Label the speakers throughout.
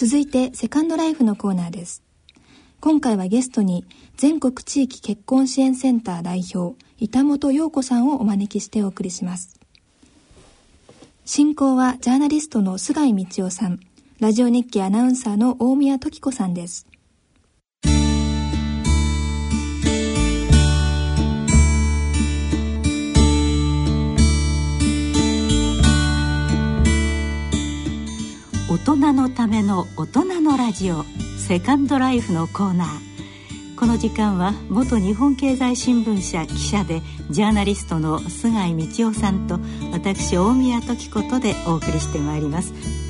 Speaker 1: 続いてセカンドライフのコーナーです。今回はゲストに全国地域結婚支援センター代表板本陽子さんをお招きしてお送りします。進行はジャーナリストの菅井道夫さんラジオ日記アナウンサーの大宮時子さんです。
Speaker 2: 大人のための大人のラジオセカンドライフのコーナー。この時間は元日本経済新聞社記者でジャーナリストの菅井道夫さんと私大宮時子とでお送りしてまいります。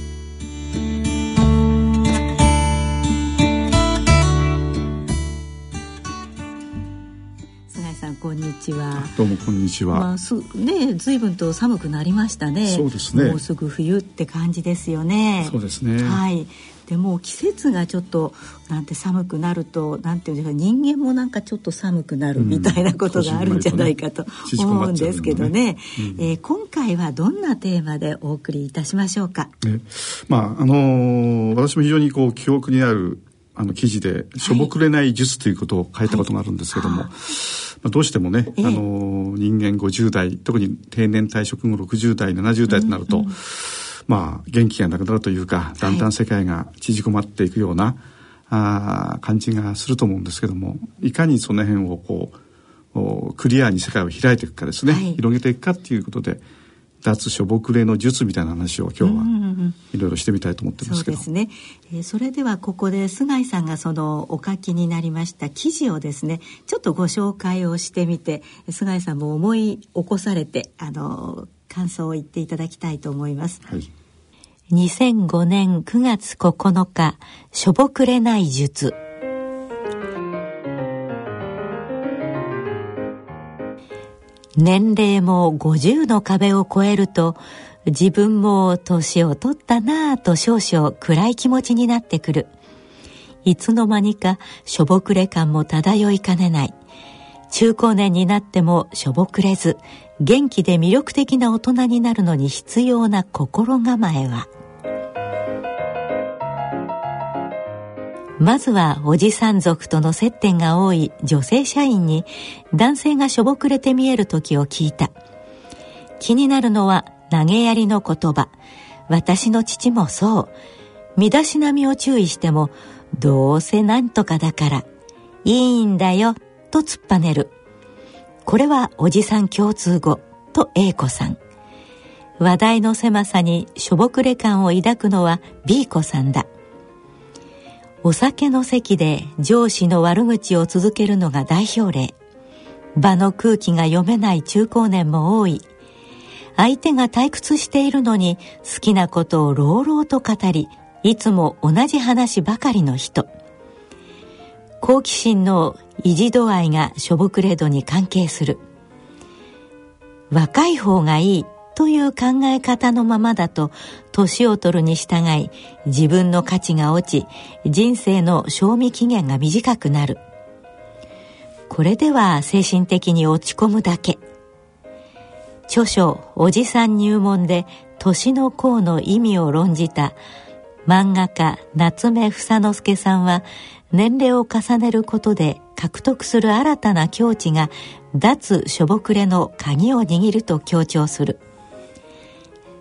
Speaker 2: ちは。
Speaker 3: どうもこんにちは。まあ
Speaker 2: すね随分と寒くなりましたね。
Speaker 3: そうですね。
Speaker 2: もうすぐ冬って感じですよね。
Speaker 3: そうですね。
Speaker 2: はい。でも季節がちょっとなんて寒くなるとなんていうんですか人間もなんかちょっと寒くなるみたいなことがあるんじゃないかと思うんですけどね。え今回はどんなテーマでお送りいたしましょうか？
Speaker 3: ね、まああのー、私も非常にこう記憶にあるあの記事で「しょぼくれない術」ということを書いたことがあるんですけども、はいまあ、どうしてもね、えー、あの人間50代特に定年退職後60代70代となると、うんうん、まあ元気がなくなるというかだんだん世界が縮こまっていくような、はい、あ感じがすると思うんですけどもいかにその辺をこうクリアに世界を開いていくかですね、はい、広げていくかっていうことで脱しょぼくれの術みたいな話を今日はいろいろしてみたいと思ってますけど、
Speaker 2: そうですね、えー、それではここで菅井さんがそのお書きになりました記事をですねちょっとご紹介をしてみて菅井さんも思い起こされてあの感想を言っていただきたいと思います。はい。2005年9月9日しょぼくれない術年齢も50の壁を越えると自分も年を取ったなぁと少々暗い気持ちになってくる。いつの間にかしょぼくれ感も漂いかねない。中高年になってもしょぼくれず元気で魅力的な大人になるのに必要な心構えは。まずはおじさん族との接点が多い女性社員に男性がしょぼくれて見える時を聞いた。気になるのは投げやりの言葉。私の父もそう。身だしなみを注意しても、どうせなんとかだから、いいんだよ、と突っぱねる。これはおじさん共通語、と A 子さん。話題の狭さにしょぼくれ感を抱くのは B 子さんだ。お酒の席で上司の悪口を続けるのが代表例。場の空気が読めない中高年も多い。相手が退屈しているのに好きなことを朗々と語りいつも同じ話ばかりの人。好奇心の維持度合いがしょぼくれ度に関係する。若い方がいい。という考え方のままだと年を取るに従い自分の価値が落ち人生の賞味期限が短くなる。これでは精神的に落ち込むだけ。著書「おじさん入門」で年の功の意味を論じた漫画家夏目房之助さんは年齢を重ねることで獲得する新たな境地が脱しょぼくれの鍵を握ると強調する。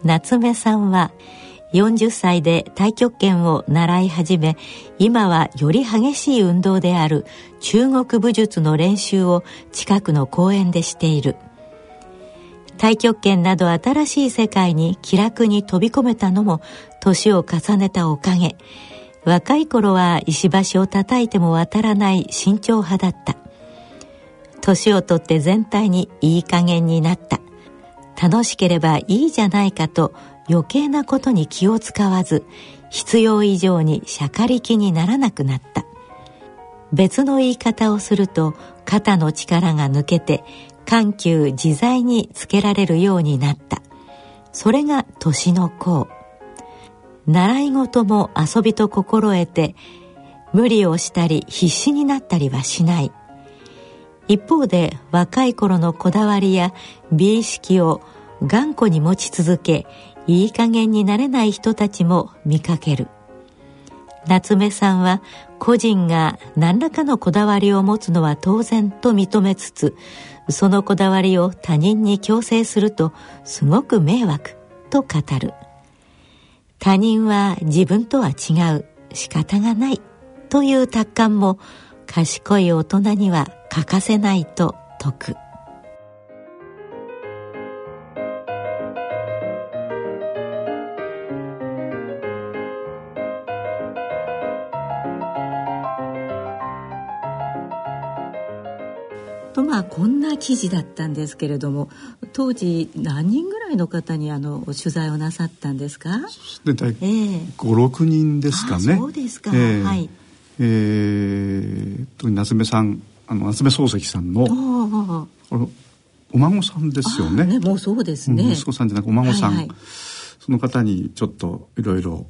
Speaker 2: 夏目さんは40歳で太極拳を習い始め今はより激しい運動である中国武術の練習を近くの公園でしている。太極拳など新しい世界に気楽に飛び込めたのも年を重ねたおかげ。若い頃は石橋を叩いても渡らない慎重派だった。年をとって全体にいい加減になった。楽しければいいじゃないかと余計なことに気を使わず必要以上にしゃかり気にならなくなった。別の言い方をすると肩の力が抜けて緩急自在につけられるようになった。それが年の功。習い事も遊びと心得て無理をしたり必死になったりはしない。一方で若い頃のこだわりや美意識を頑固に持ち続けいい加減になれない人たちも見かける。夏目さんは個人が何らかのこだわりを持つのは当然と認めつつそのこだわりを他人に強制するとすごく迷惑と語る。他人は自分とは違う仕方がないという達観も賢い大人には欠かせないと説く。とまあこんな記事だったんですけれども当時何人ぐらいの方にあの取材をなさったんですか？
Speaker 3: で大体56人ですかね。
Speaker 2: そうですか、えー、はい。
Speaker 3: えー、と夏目さんあの夏目漱石さんのお孫さんですよね、
Speaker 2: ね、もうそうですね、
Speaker 3: 息子さんじゃなくお孫さん、はいはい、その方にちょっといろいろ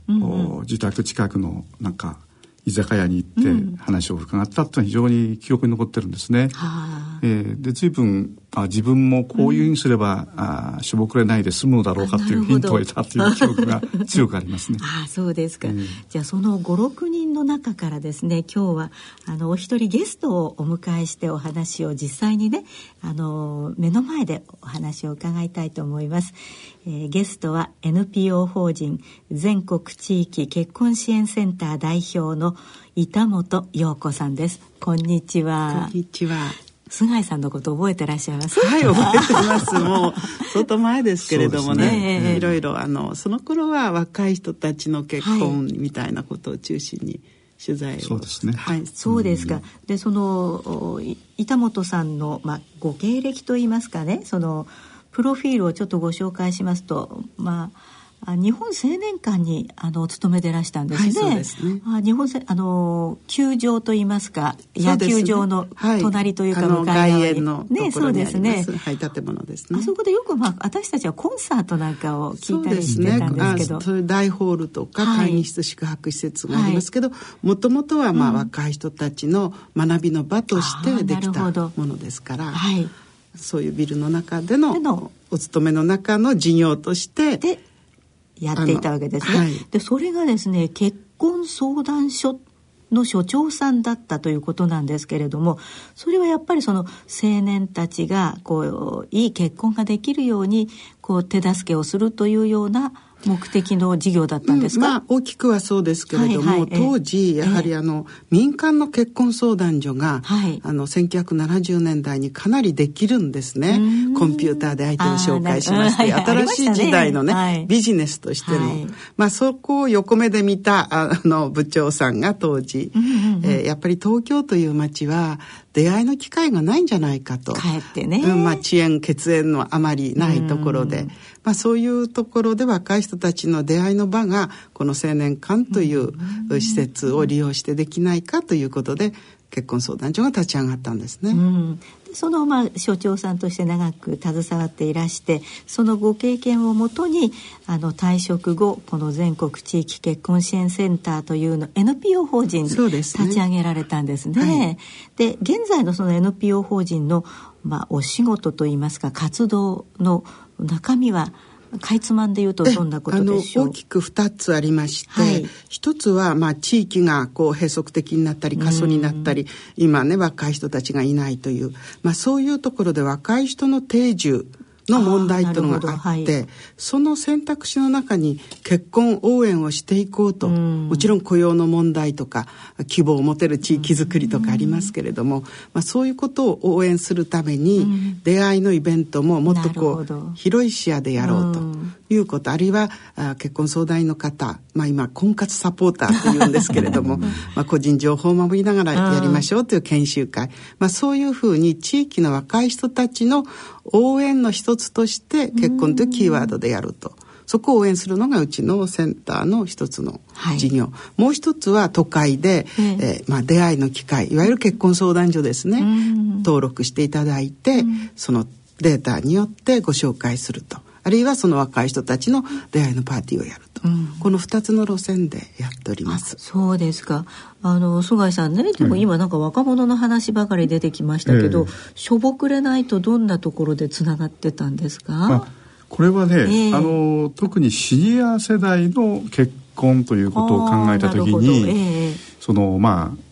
Speaker 3: 自宅近くのなんか居酒屋に行って話を伺ったっていうのは非常に記憶に残ってるんですね。うん、えー、で随分あ自分もこういうふうにすれば、うん、あしょぼくれないで済むだろうかっていうヒントを得たという記憶が 強くありますね。
Speaker 2: あそうですか、えー、じゃあその56人の中からですね今日はあのお一人ゲストをお迎えしてお話を実際にねあの目の前でお話を伺いたいと思います。えー、ゲストは NPO 法人全国地域結婚支援センター代表の板本陽子さんです。こんにちは。
Speaker 4: こんにちは
Speaker 2: 菅井さんのこと覚えてらっしゃいます？
Speaker 4: はい覚えてます。もう相当前ですけれどもね、ね、いろいろあのその頃は若い人たちの結婚みたいなことを中心に取材を、
Speaker 3: そうですね。
Speaker 2: はい。そうですか、でその板本さんの、まあ、ご経歴といいますかねそのプロフィールをちょっとご紹介しますとまあ日本青年館にあのお勤めでいらしたんですね。はい、すね。あ日本あの球場といいますか野球場の隣というか
Speaker 4: 向かい側に、
Speaker 2: のねそうですね。
Speaker 4: はい、建物ですね。
Speaker 2: あそこでよくまあ私たちはコンサートなんかを聞いたりしてたんですけど、
Speaker 4: そう、ね、いう大ホールとか会議室、宿泊施設がありますけど、もともとはまあ、若い人たちの学びの場としてできたものですから。はい。そういうビルの中での。お勤めの中の事業として
Speaker 2: でやっていたわけですね。はい、でそれがですね結婚相談所の所長さんだったということなんですけれどもそれはやっぱりその青年たちがこういい結婚ができるようにこう手助けをするというような目的の事業だったんですか、うん、
Speaker 4: まあ、大きくはそうですけれども、はいはい、当時やはりあの、民間の結婚相談所が、はい、あの1970年代にかなりできるんですね。コンピューターで相手を紹介しまして、新しい時代のね、はい、ビジネスとしての、まあ、そこを横目で見たあの部長さんが当時、えー、やっぱり東京という街は出会いの機会がないんじゃないかと。
Speaker 2: かえってね。
Speaker 4: うん、まあ遅延血縁のあまりないところで、まあそういうところで若い人たちの出会いの場がこの青年館という施設を利用してできないかということで結婚相談所が立ち上がったんですね。うん、
Speaker 2: そのまあ所長さんとして長く携わっていらしてそのご経験をもとにあの退職後この全国地域結婚支援センターというの NPO 法人立ち上げられたんですね。で、ねはい、現在のその NPO 法人のまあお仕事といいますか活動の中身はかいつまんで言うとどんなことでしょう？
Speaker 4: 大きく2つありまして、はい、1つはまあ地域がこう閉塞的になったり過疎になったり今ね若い人たちがいないという、まあ、そういうところで若い人の定住の問題というのがあって、はい、その選択肢の中に結婚応援をしていこうと、もちろん雇用の問題とか希望を持てる地域づくりとかありますけれども、まあ、そういうことを応援するために、出会いのイベントももっとこう広い視野でやろうということ、あるいはあ結婚相談員の方、まあ、今婚活サポーターというんですけれども まあ個人情報を守りながらやりましょうという研修会、まあ、そういうふうに地域の若い人たちの応援の一つとして結婚というキーワードでやると。そこを応援するのがうちのセンターの一つの事業、はい、もう一つは都会で、えー、えー、まあ、出会いの機会いわゆる結婚相談所ですね。登録していただいてそのデータによってご紹介するとあるいはその若い人たちの出会いのパーティーをやると、うん、この2つの路線でやっております。
Speaker 2: そうですか。あの菅井さんねでも今なんか若者の話ばかり出てきましたけど、うん、しょぼくれないとどんなところでつながってたんですか？
Speaker 3: これはね、えー、あの特にシニア世代の結婚ということを考えた時に、えー、そのまあ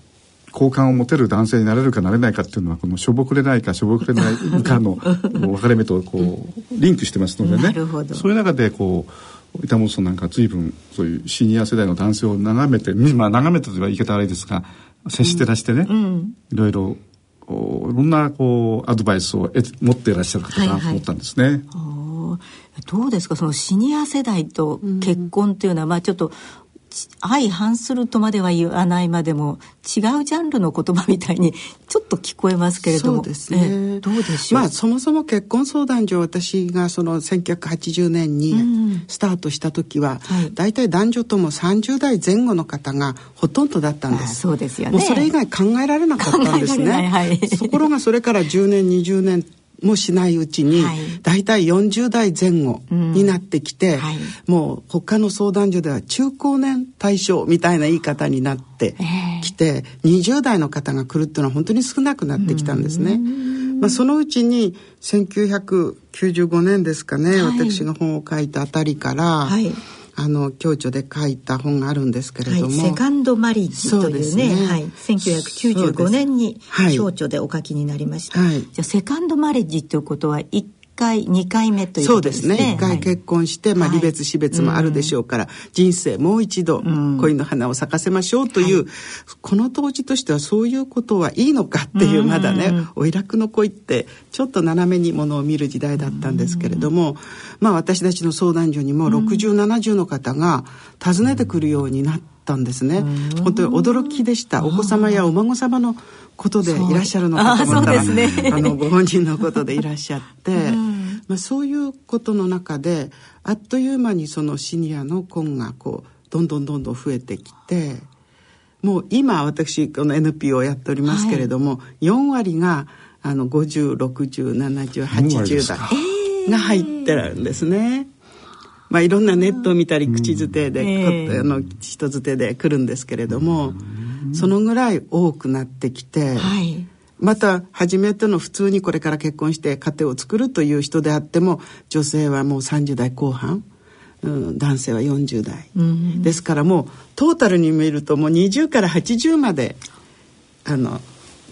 Speaker 3: 好感を持てる男性になれるかなれないかっていうのはこのしょぼくれないかしょぼくれないかの分かれ目とこうリンクしてますのでね。そういう中でこう板本さんなんか随分そういうシニア世代の男性を眺めてまあ眺めたという言い方悪いですが接してらしてね、うん。うん、いろいろいろんなこうアドバイスを持っていらっしゃる方かなと思ったんですね。はいはい
Speaker 2: どうですか？そのシニア世代と結婚っていうのは、うん、まあちょっと相反するとまでは言わないまでも違うジャンルの言葉みたいにちょっと聞こえますけれども。
Speaker 4: そうですね。どうでしょう？まあそもそも結婚相談所私がその1980年にスタートした時は、大体男女とも30代前後の方がほとんどだったんです。
Speaker 2: そうですよね。
Speaker 4: もうそれ以外考えられなかったんですね、はい、ところがそれから10年20年もしないうちに、はい、大体40代前後になってきて、うんはい、もう他の相談所では中高年対象みたいな言い方になってきて、えー、20代の方が来るっていうのは本当に少なくなってきたんですね。まあ、そのうちに1995年ですかね、はい、私が本を書いたあたりから、はいあの共著で書いた本があるんですけれども、はい、
Speaker 2: セカンドマリッジというねね、はい、1995年に共著でお書きになりました、はい、じゃあセカンドマリッジということは一回2回目ということですね。そうですね。
Speaker 4: 1回結婚して、はい、まあ離別死別もあるでしょうから、はい、人生もう一度恋の花を咲かせましょうという、うん、この当時としてはそういうことはいいのかっていう、まだね、おいらくの恋ってちょっと斜めにものを見る時代だったんですけれども、まあ私たちの相談所にも60、70の方が訪ねてくるようになったんですね。本当に驚きでした。お子様やお孫様のことでいらっしゃるのかと思ったらあ、ね、あのご本人のことでいらっしゃって、うん、まあ、そういうことの中であっという間にそのシニアの婚がこうどんどんどんどん増えてきてもう今私この NPO をやっておりますけれども、はい、4割があの50607080代が入ってるんですね。まあ、いろんなネットを見たり口づてで、うんえー、あの人づてで来るんですけれども。うんそのぐらい多くなってきて、はい、また初めての普通にこれから結婚して家庭を作るという人であっても女性はもう30代後半、うん、男性は40代、うん、ですからもうトータルに見るともう20から80まであの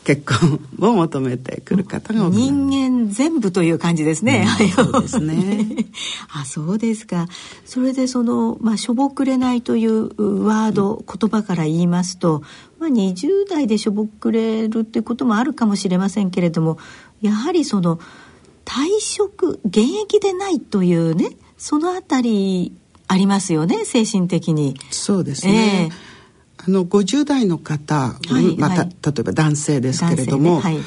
Speaker 4: 結婚を求めてくる方が
Speaker 2: 人間全部という感じですね。
Speaker 4: うん、そうですね。
Speaker 2: あ、そうですか。それでそのまあしょぼくれないというワード、うん、言葉から言いますと、まあ20代でしょぼくれるっていうこともあるかもしれませんけれども、やはりその退職現役でないというね、そのあたりありますよね、精神的に。
Speaker 4: そうですね。えーあの50代の方、はい、また、例えば男性ですけれども、ねはい、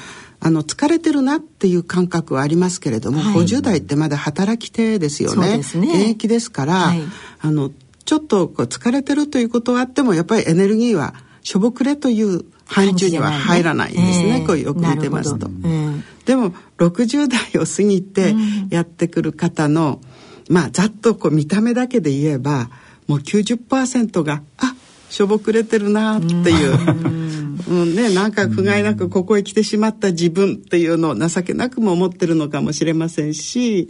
Speaker 4: あの疲れてるなっていう感覚はありますけれども、はい、50代ってまだ働き手ですよね、ね、現役ですから、あのちょっとこう疲れてるということはあってもやっぱりエネルギーはしょぼくれという範疇には入らないですね、ねえー、こうよく見てますと。でも60代を過ぎてやってくる方の、うん、まあざっとこう見た目だけで言えばもう90%があしょぼくれてるなっていう、うん。ね、なんか不甲斐なくここへ来てしまった自分っていうのを情けなくも思ってるのかもしれませんし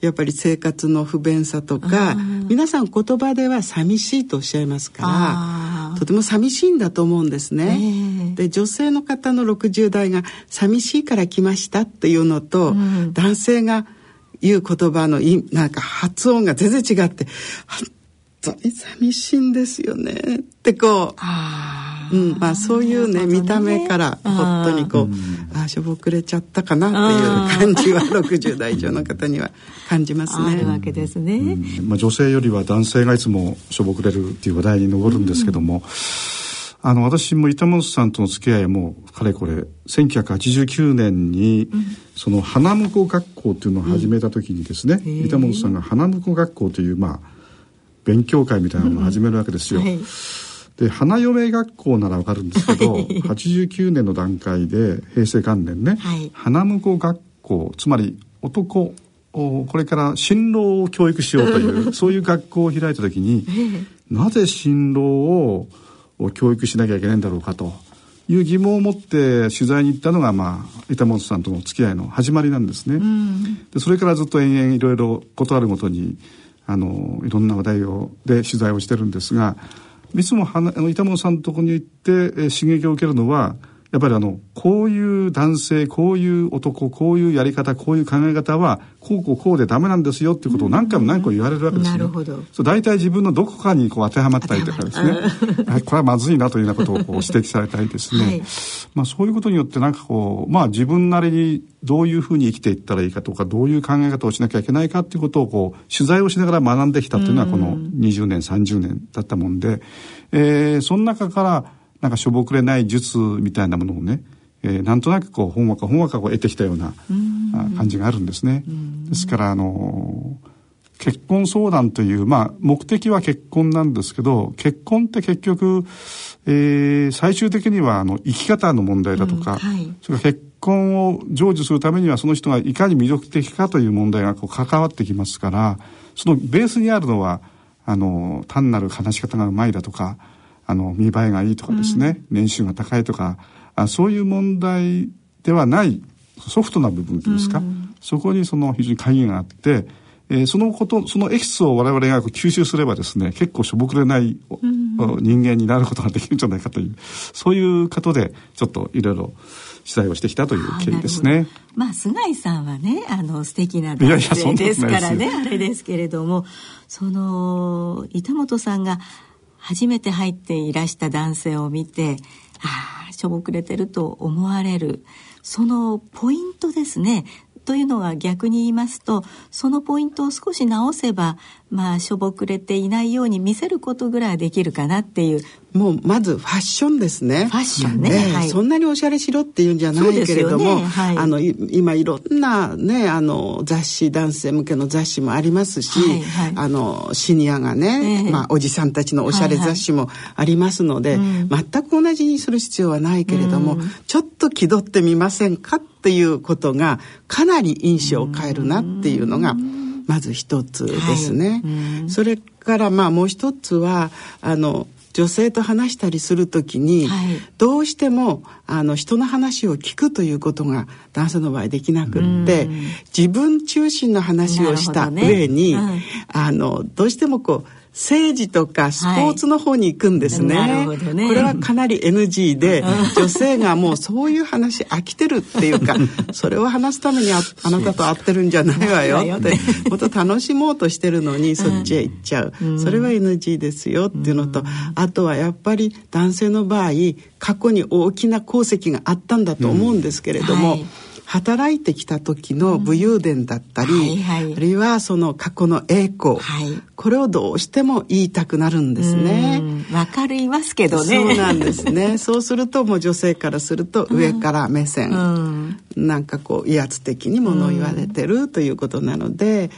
Speaker 4: やっぱり生活の不便さとか皆さん言葉では寂しいとおっしゃいますからとても寂しいんだと思うんですね。えー、で女性の方の60代が寂しいから来ましたっていうのと、うん、男性が言う言葉のなんか発音が全然違って当に寂しいんですよね。ってこう、うんまあ、そういうね、ね、見た目から本当にこうああしょぼくれちゃったかなっていう感じは60代以上の方には感じますね。
Speaker 2: あるわけですね、
Speaker 3: うん、まあ、女性よりは男性がいつもしょぼくれるっていう話題に上るんですけども、うん、あの私も板本さんとの付き合いもかれこれ1989年に、その花婿学校っていうのを始めた時にですね、板本さんが花婿学校というまあ勉強会みたいなのを始めるわけですよ。はい、で花嫁学校ならわかるんですけど 89年の段階で平成元年ね、はい、花婿学校つまり男これから新郎を教育しようという そういう学校を開いた時になぜ新郎を教育しなきゃいけないんだろうかという疑問を持って取材に行ったのが、まあ、板本さんとの付き合いの始まりなんですね。でそれからずっと延々いろいろ断るごとにあのいろんな話題をで取材をしてるんですがいつもはあの板本さんのとこに行って、えー、刺激を受けるのはやっぱりあのこういう男性こういう男こういうやり方こういう考え方はこうこうこうでダメなんですよっていうことを何回も何回も言われるわけですね。なるほど。そう大体自分のどこかにこう当てはまったりとかですね。はい、これはまずいなというようなことをこう指摘されたりですね。はい、まあそういうことによってなんかこうまあ自分なりにどういうふうに生きていったらいいかとかどういう考え方をしなきゃいけないかっていうことをこう取材をしながら学んできたっていうのはこの20年30年だったもんで、えー、その中からなんかしょぼくれない術みたいなものをねえー、なんとなくこうほんわかほんわかこう得てきたような感じがあるんですね。ですからあの結婚相談という、まあ、目的は結婚なんですけど結婚って結局、えー、最終的にはあの生き方の問題だとか、うん。はい、それから結婚を成就するためにはその人がいかに魅力的かという問題がこう関わってきますからそのベースにあるのはあの単なる話し方がうまいだとかあの見栄えがいいとかですね、うん、年収が高いとかあそういう問題ではないソフトな部分ですか、うん、そこにその非常に鍵があって、えー、そのことそのエキスを我々が吸収すればですね結構しょぼくれない、うん、人間になることができるんじゃないかというそういうことでちょっといろいろ取材をしてきたという経緯ですね。
Speaker 2: まあ菅井さんはねあの素敵な男性ですからねあれですけれどもその板本さんが初めて入っていらした男性を見てああしょぼくれてると思われる。そのポイントですね。というのは逆に言いますとそのポイントを少し直せばまあしょぼくれていないように見せることぐらいはできるかなっていう。
Speaker 4: もうまずファッションですね。
Speaker 2: ファッションね。
Speaker 4: ねはい、そんなにおしゃれしろっていうんじゃないけれども、ね。はい、あの今いろんなねあの雑誌男性向けの雑誌もありますし、はいはい、あのシニアがね、えー、まあおじさんたちのおしゃれ雑誌もありますので、はいはい、全く同じにする必要はないけれども、うん、ちょっと気取ってみませんかっていうことがかなり印象を変えるなっていうのが。まず一つですね、はい、それからまあもう一つはあの女性と話したりする時に、はい、どうしてもあの人の話を聞くということが男性の場合できなくって自分中心の話をした上に、ねはい、あのどうしてもこう政治とかスポーツの方に行くんですね。はい、ね。これはかなり NG で、女性がもうそういう話飽きてるっていうか、それを話すためにああなたと会ってるんじゃないわよって、もっと楽しもうとしてるのにそっちへ行っちゃう。それは NG ですよっていうのと、あとはやっぱり男性の場合、過去に大きな功績があったんだと思うんですけれども、はい。働いてきた時の武勇伝だったり、うんはいはい、あるいはその過去の栄光、はい、これをどうしても言いたくなるんですね。
Speaker 2: わかりますけどね。
Speaker 4: そうなんですね。そうするともう女性からすると上から目線、うん、なんかこう威圧的にものを言われてるということなので、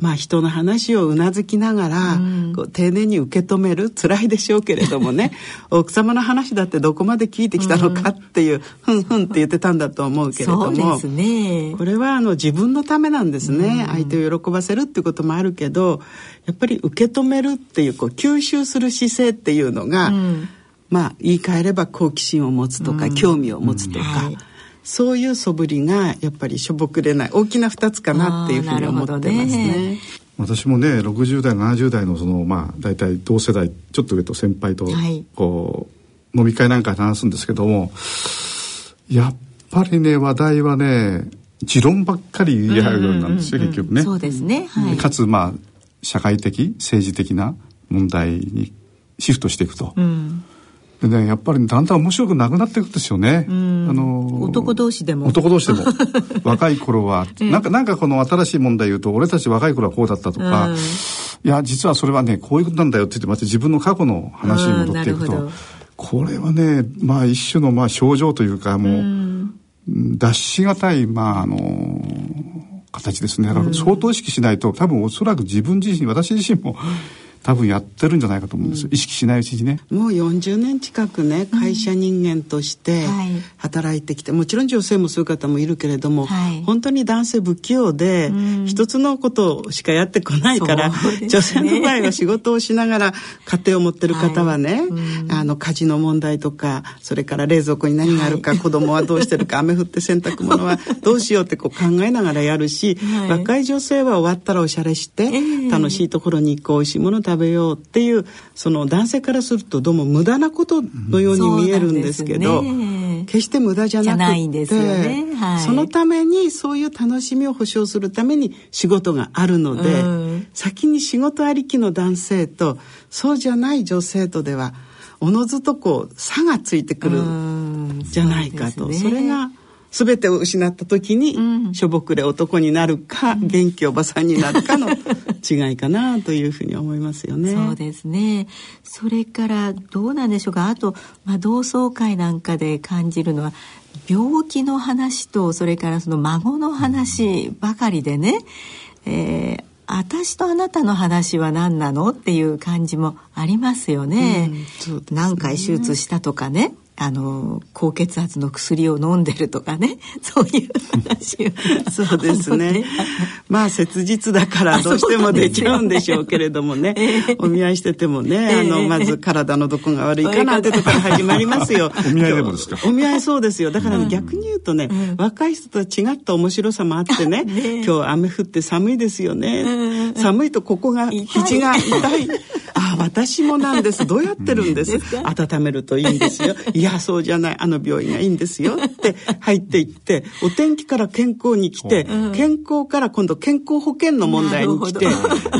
Speaker 4: まあ人の話をうなずきながら、こう丁寧に受け止める辛いでしょうけれどもね。奥様の話だってどこまで聞いてきたのかっていう、ふんふんって言ってたんだと思うけれども。ね。これはあの自分のためなんですね、相手を喜ばせるっていうこともあるけどやっぱり受け止めるっていうこう吸収する姿勢っていうのが、うん、まあ言い換えれば好奇心を持つとか、うん、興味を持つとか、はい、そういう素振りがやっぱりしょぼくれない大きな2つかなっていうふうに思ってますね。
Speaker 3: 私もね60代70代のそのまあ大体同世代ちょっと上と先輩とこう、飲み会なんかで話すんですけどもやっぱりね話題はね持論ばっかり言い合うようなんですよ、結局ね。
Speaker 2: そうですね、
Speaker 3: はい、かつまあ社会的政治的な問題にシフトしていくと。うん。でね、やっぱりだんだん面白くなくなっていくんですよね。あ
Speaker 2: の男同士でも。
Speaker 3: 男同士でも。若い頃は、なんか、なんかこの新しい問題言うと、俺たち若い頃はこうだったとか、うん、いや、実はそれはね、こういうことなんだよって言って、また自分の過去の話に戻っていくと、これはね、まあ一種のまあ症状というか、もう、脱しがたい、まあ、あの形ですね。だから相当意識しないと、多分おそらく自分自身、私自身も、多分やってるんじゃないかと思うんです、うん、意識しないうちにね。
Speaker 4: もう40年近くね会社人間として働いてきて、うんもちろん女性もそういう方もいるけれども、はい、本当に男性不器用で、うん、一つのことしかやってこないから、ね、女性の場合は仕事をしながら家庭を持ってる方はね、はい、あの家事の問題とかそれから冷蔵庫に何があるか、はい、子供はどうしてるか 雨降って洗濯物はどうしようってこう考えながらやるし、若い女性は終わったらおしゃれして、楽しいところに行こう美味しいもの食べようっていうその男性からするとどうも無駄なことのように見えるんですけど、ね、決して無駄じゃなくて、ね。はい、そのためにそういう楽しみを保障するために仕事があるので、うん、先に仕事ありきの男性とそうじゃない女性とではおのずとこう差がついてくるじゃないかと、そ、ね,、それが全てを失った時に、しょぼくれ男になるか、元気おばさんになるかの 違いかなというふうに思いますよね。
Speaker 2: そうですね。それからどうなんでしょうか。あと、まあ、同窓会なんかで感じるのは病気の話とそれからその孫の話ばかりでね、えー、私とあなたの話は何なの？っていう感じもありますよね。うん、ね何回手術したとかね。あの高血圧の薬を飲んでるとかね。そういう話
Speaker 4: を。そうですね。まあ切実だからどうしても出ちゃうんでしょうけれどもね、お見合いしててもね、あのまず体のどこが悪いかなんてとこから始まりますよ。
Speaker 3: お見合いでもですか？
Speaker 4: お見合いそうですよ。だから、ね、逆に言うとね、若い人とは違った面白さもあってね。今日雨降って寒いですよね、寒いとここが肘が痛いあ私もなんです。どうやってるんです？温めるといいんですよ。いやそうじゃない。あの病院がいいんですよ。って入っていってお天気から健康に来て、健康から今度健康保険の問題に来て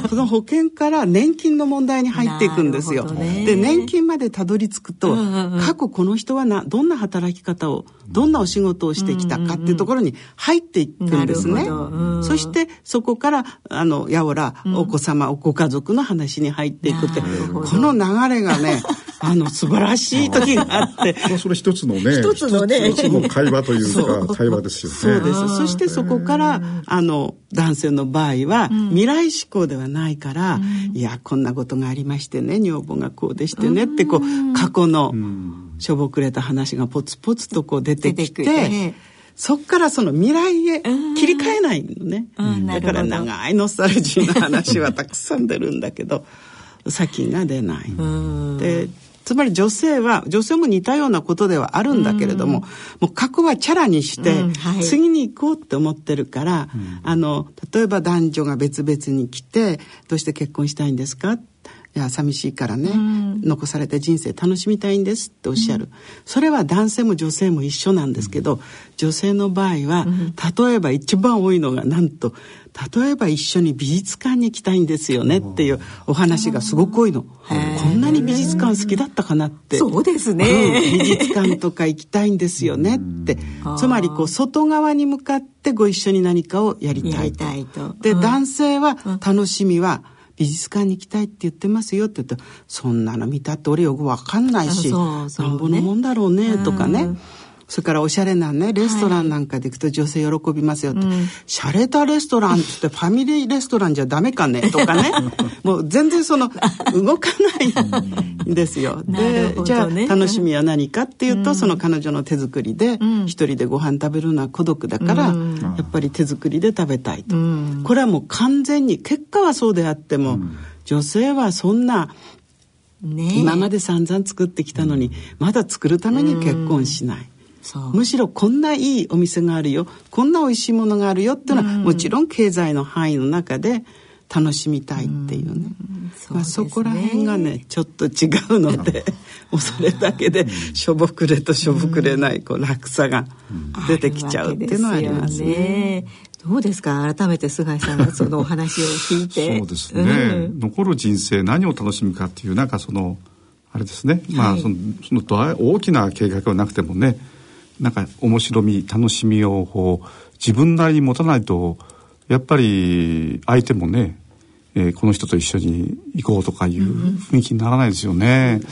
Speaker 4: その保険から年金の問題に入っていくんですよ。で年金までたどり着くと、過去この人はなどんな働き方をどんなお仕事をしてきたかっていうところに入っていくんですね。そしてそこからあのやおらお子様、ご家族の話に入っていくってこの流れがね あの素晴らしい時があって。
Speaker 3: それ一つのね
Speaker 2: 一つのね。
Speaker 3: 一つの会話というか会話ですよね。
Speaker 4: そうです。そしてそこからあの男性の場合は、未来志向ではないから、いやこんなことがありましてね女房がこうでしてねってこう過去のしょぼくれた話がポツポツとこう出てきて。そっからその未来へ切り替えないのね。だから長いノスタルジーの話はたくさん出るんだけど、先が出ない。でつまり女性は女性も似たようなことではあるんだけれども、もう過去はチャラにして、次に行こうって思ってるから、あの例えば男女が別々に来て「どうして結婚したいんですか?」いや寂しいからね、うん、残された人生楽しみたいんですっておっしゃる、うん、それは男性も女性も一緒なんですけど、うん、女性の場合は、例えば一番多いのがなんと例えば一緒に美術館に行きたいんですよねっていうお話がすごく多いの。こんなに美術館好きだったかなって。
Speaker 2: そうですね、
Speaker 4: うん、美術館とか行きたいんですよねって。つまりこう外側に向かってご一緒に何かをやりたいと。いと。で、男性は楽しみは、美術館に行きたいって言ってますよって言うとそんなの見たって俺よく分かんないしなんぼのもんだろうねとかね。それからおしゃれなねレストランなんかで行くと女性喜びますよって、はい、しゃれたレストランってファミリーレストランじゃダメかね？とかね。もう全然その動かないんですよ。で、じゃあ楽しみは何かっていうと、うん、その彼女の手作りで一人でご飯食べるのは孤独だから、うん、やっぱり手作りで食べたいと、うん、これはもう完全に結果はそうであっても、女性はそんなね、今まで散々作ってきたのに、まだ作るために結婚しない。むしろこんないいお店があるよ。こんな美味しいものがあるよっていうのは、もちろん経済の範囲の中で楽しみたいっていうね,、そまあ、そこら辺がねちょっと違うのでもうそれだけでしょぼくれとしょぼくれないこう落差が出てきちゃうっていうのはありますね。
Speaker 2: どうですか？改めて菅井さんがそのお話を聞いて。
Speaker 3: そうですね、うん、残る人生何を楽しむかっていうなんかそのあれですね、まあ、そのその大きな計画はなくてもねなんか面白み楽しみをこう自分なりに持たないとやっぱり相手もね、えー、この人と一緒に行こうとかいう雰囲気にならないですよね。だか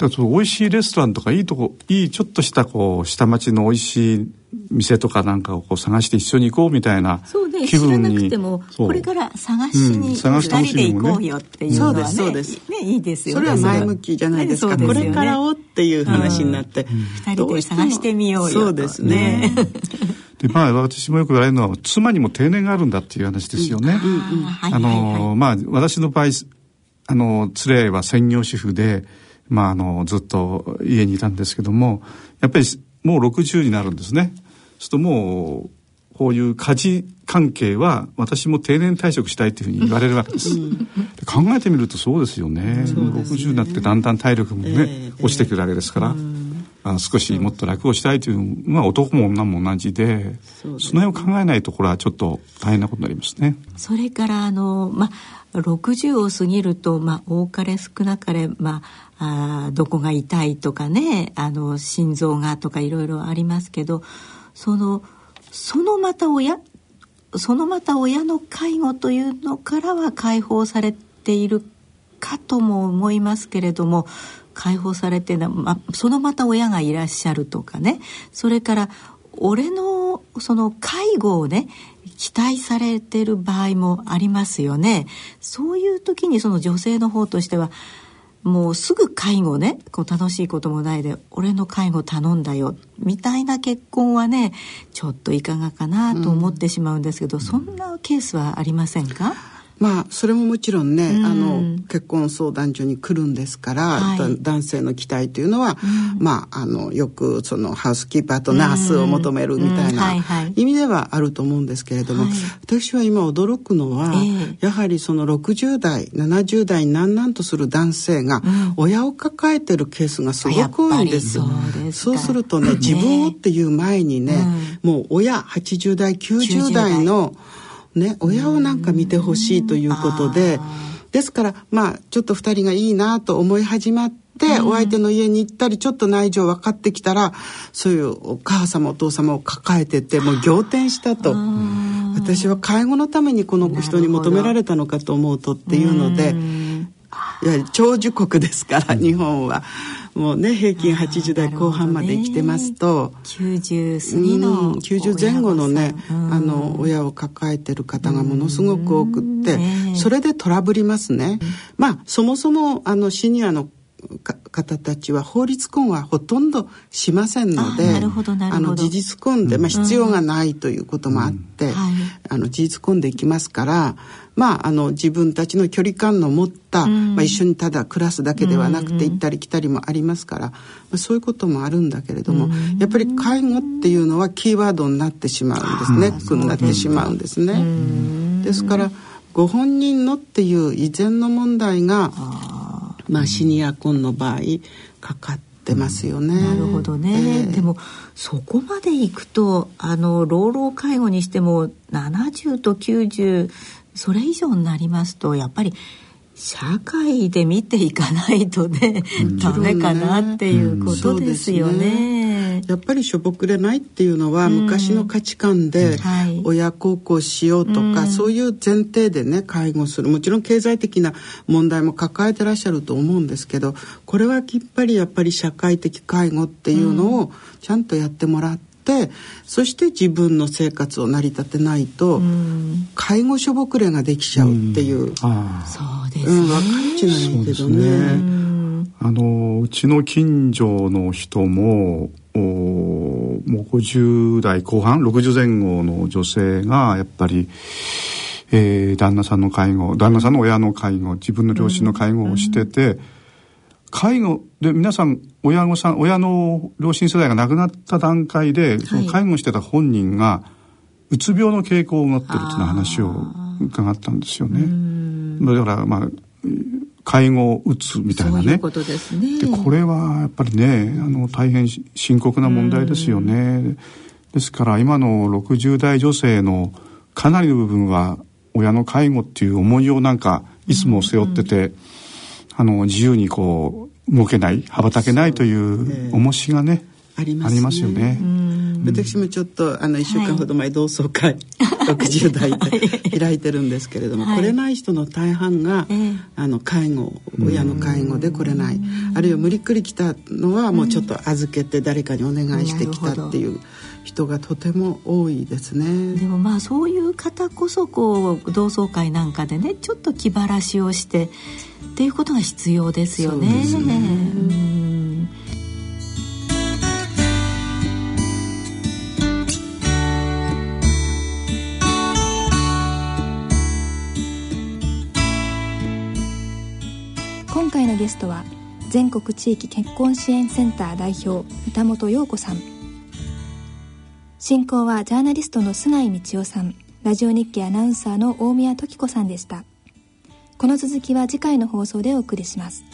Speaker 3: らその美味しいレストランとかいいとこいいちょっとしたこう下町の美味しい店とかなんかをこう探して一緒に行こうみたいな気分に、
Speaker 2: ね、知らなくてもこれから探しに二人で行こうよっていうのはね,、そうですね。いいですよ
Speaker 4: ね。それは前向きじゃないですか、ね、これからをっていう話になって、
Speaker 2: 二、人で探してみようよ
Speaker 4: そうですね。
Speaker 3: でまあ私もよく言われるのは妻にも定年があるんだっていう話ですよね。あのまあ私の場合あの連れは専業主婦でまああのずっと家にいたんですけどもやっぱりもう60になるんですね。するともうこういう家事関係は私も定年退職したいというふうに言われるわけです。うん、考えてみるとそうですよね。ね60になってだんだん体力もね、えー、落ちてくるわけですから。うんあ少しもっと楽をしたいというのは男も女も同じでその辺を考えないところはちょっと大変なことになりますね。
Speaker 2: それからあのまあ60を過ぎると、まあ、多かれ少なかれ、まあ、あどこが痛いとかねあの心臓がとかいろいろありますけどそのそのまた親そのまた親の介護というのからは解放されているかとも思いますけれども解放されてま、そのまた親がいらっしゃるとかねそれから俺のその介護をね期待されてる場合もありますよね。そういう時にその女性の方としてはもうすぐ介護ねこう楽しいこともないで俺の介護頼んだよみたいな結婚はねちょっといかがかなと思ってしまうんですけど、うん、そんなケースはありませんか？
Speaker 4: まあそれももちろんね、うん、あの結婚相談所に来るんですから、はい、男性の期待というのは、うん、まああのよくそのハウスキーパーとナースを求めるみたいな意味ではあると思うんですけれども、はい、私は今驚くのは、えー、やはりその60代70代になんなんとする男性が親を抱えてるケースがすごく多いんです。そうそうするとね自分をっていう前にね、もう親80代90代のね、親をなんか見てほしいということで、ですからまあちょっと2人がいいなと思い始まって、お相手の家に行ったりちょっと内情分かってきたらそういうお母様お父様を抱えててもう仰天したと。私は介護のためにこの人に求められたのかと思うとっていうのでいや長寿国ですから日本は。もうね平均80代後半まで生きてますと、
Speaker 2: ね、90過ぎの、
Speaker 4: うん、90前後のね、あの親を抱えてる方がものすごく多くって、それでトラブりますね。まあそもそもあのシニアの方たちは法律婚はほとんどしませんのであの事実婚で、まあ、必要がないということもあって、うん。はい、あの事実婚でいきますからまあ、あの自分たちの距離感の持った、まあ、一緒にただ暮らすだけではなくて行ったり来たりもありますから、まあ、そういうこともあるんだけれども、やっぱり介護っていうのはキーワードになってしまうんですね。ネックになってしまうんですね。ですからご本人のっていう以前の問題がまあ、シニア婚の場合かかってますよね。
Speaker 2: なるほどね、えー、でもそこまでいくとあの老老介護にしても70と90それ以上になりますとやっぱり社会で見ていかないとね、うん、ダメかなっていうことですよね。
Speaker 4: やっぱりしょぼくれないっていうのは、昔の価値観で親孝行しようとか、そういう前提でね介護する。もちろん経済的な問題も抱えてらっしゃると思うんですけどこれはきっぱりやっぱり社会的介護っていうのをちゃんとやってもらって。ってそして自分の生活を成り立てないと、介護所ぼくれができちゃうっていう、う
Speaker 2: そうですね、
Speaker 4: うん、分かっちないけどね。
Speaker 3: あのうちの近所の人もおもう50代後半60前後の女性がやっぱり、えー、旦那さんの介護旦那さんの親の介護自分の両親の介護をしてて、うん介護で皆さん親御さん親の両親世代が亡くなった段階で、その介護してた本人がうつ病の傾向を持ってるっていう話を伺ったんですよね。だからまあ介護うつみたいなね。
Speaker 2: ううで、
Speaker 3: ね、これはやっぱりねあの大変深刻な問題ですよね。ですから今の60代女性のかなりの部分は親の介護っていう思いをなんかいつも背負ってて、あの自由にこう動けない羽ばたけないという重しがね、ありますよね。
Speaker 4: 私もちょっとあの1週間ほど前同窓会、はい、60代で開いてるんですけれども、はい、来れない人の大半が、あの介護親の介護で来れない、あるいは無理くり来たのはもうちょっと預けて誰かにお願いしてきたっていう。人がとても多いですね。
Speaker 2: でもまあそういう方こそこう同窓会なんかでねちょっと気晴らしをしてっていうことが必要ですよね。そうですね
Speaker 1: 今回のゲストは全国地域結婚支援センター代表板本陽子さん進行はジャーナリストの菅井道夫さん。ラジオ日記アナウンサーの大宮時子さんでした。この続きは次回の放送でお送りします。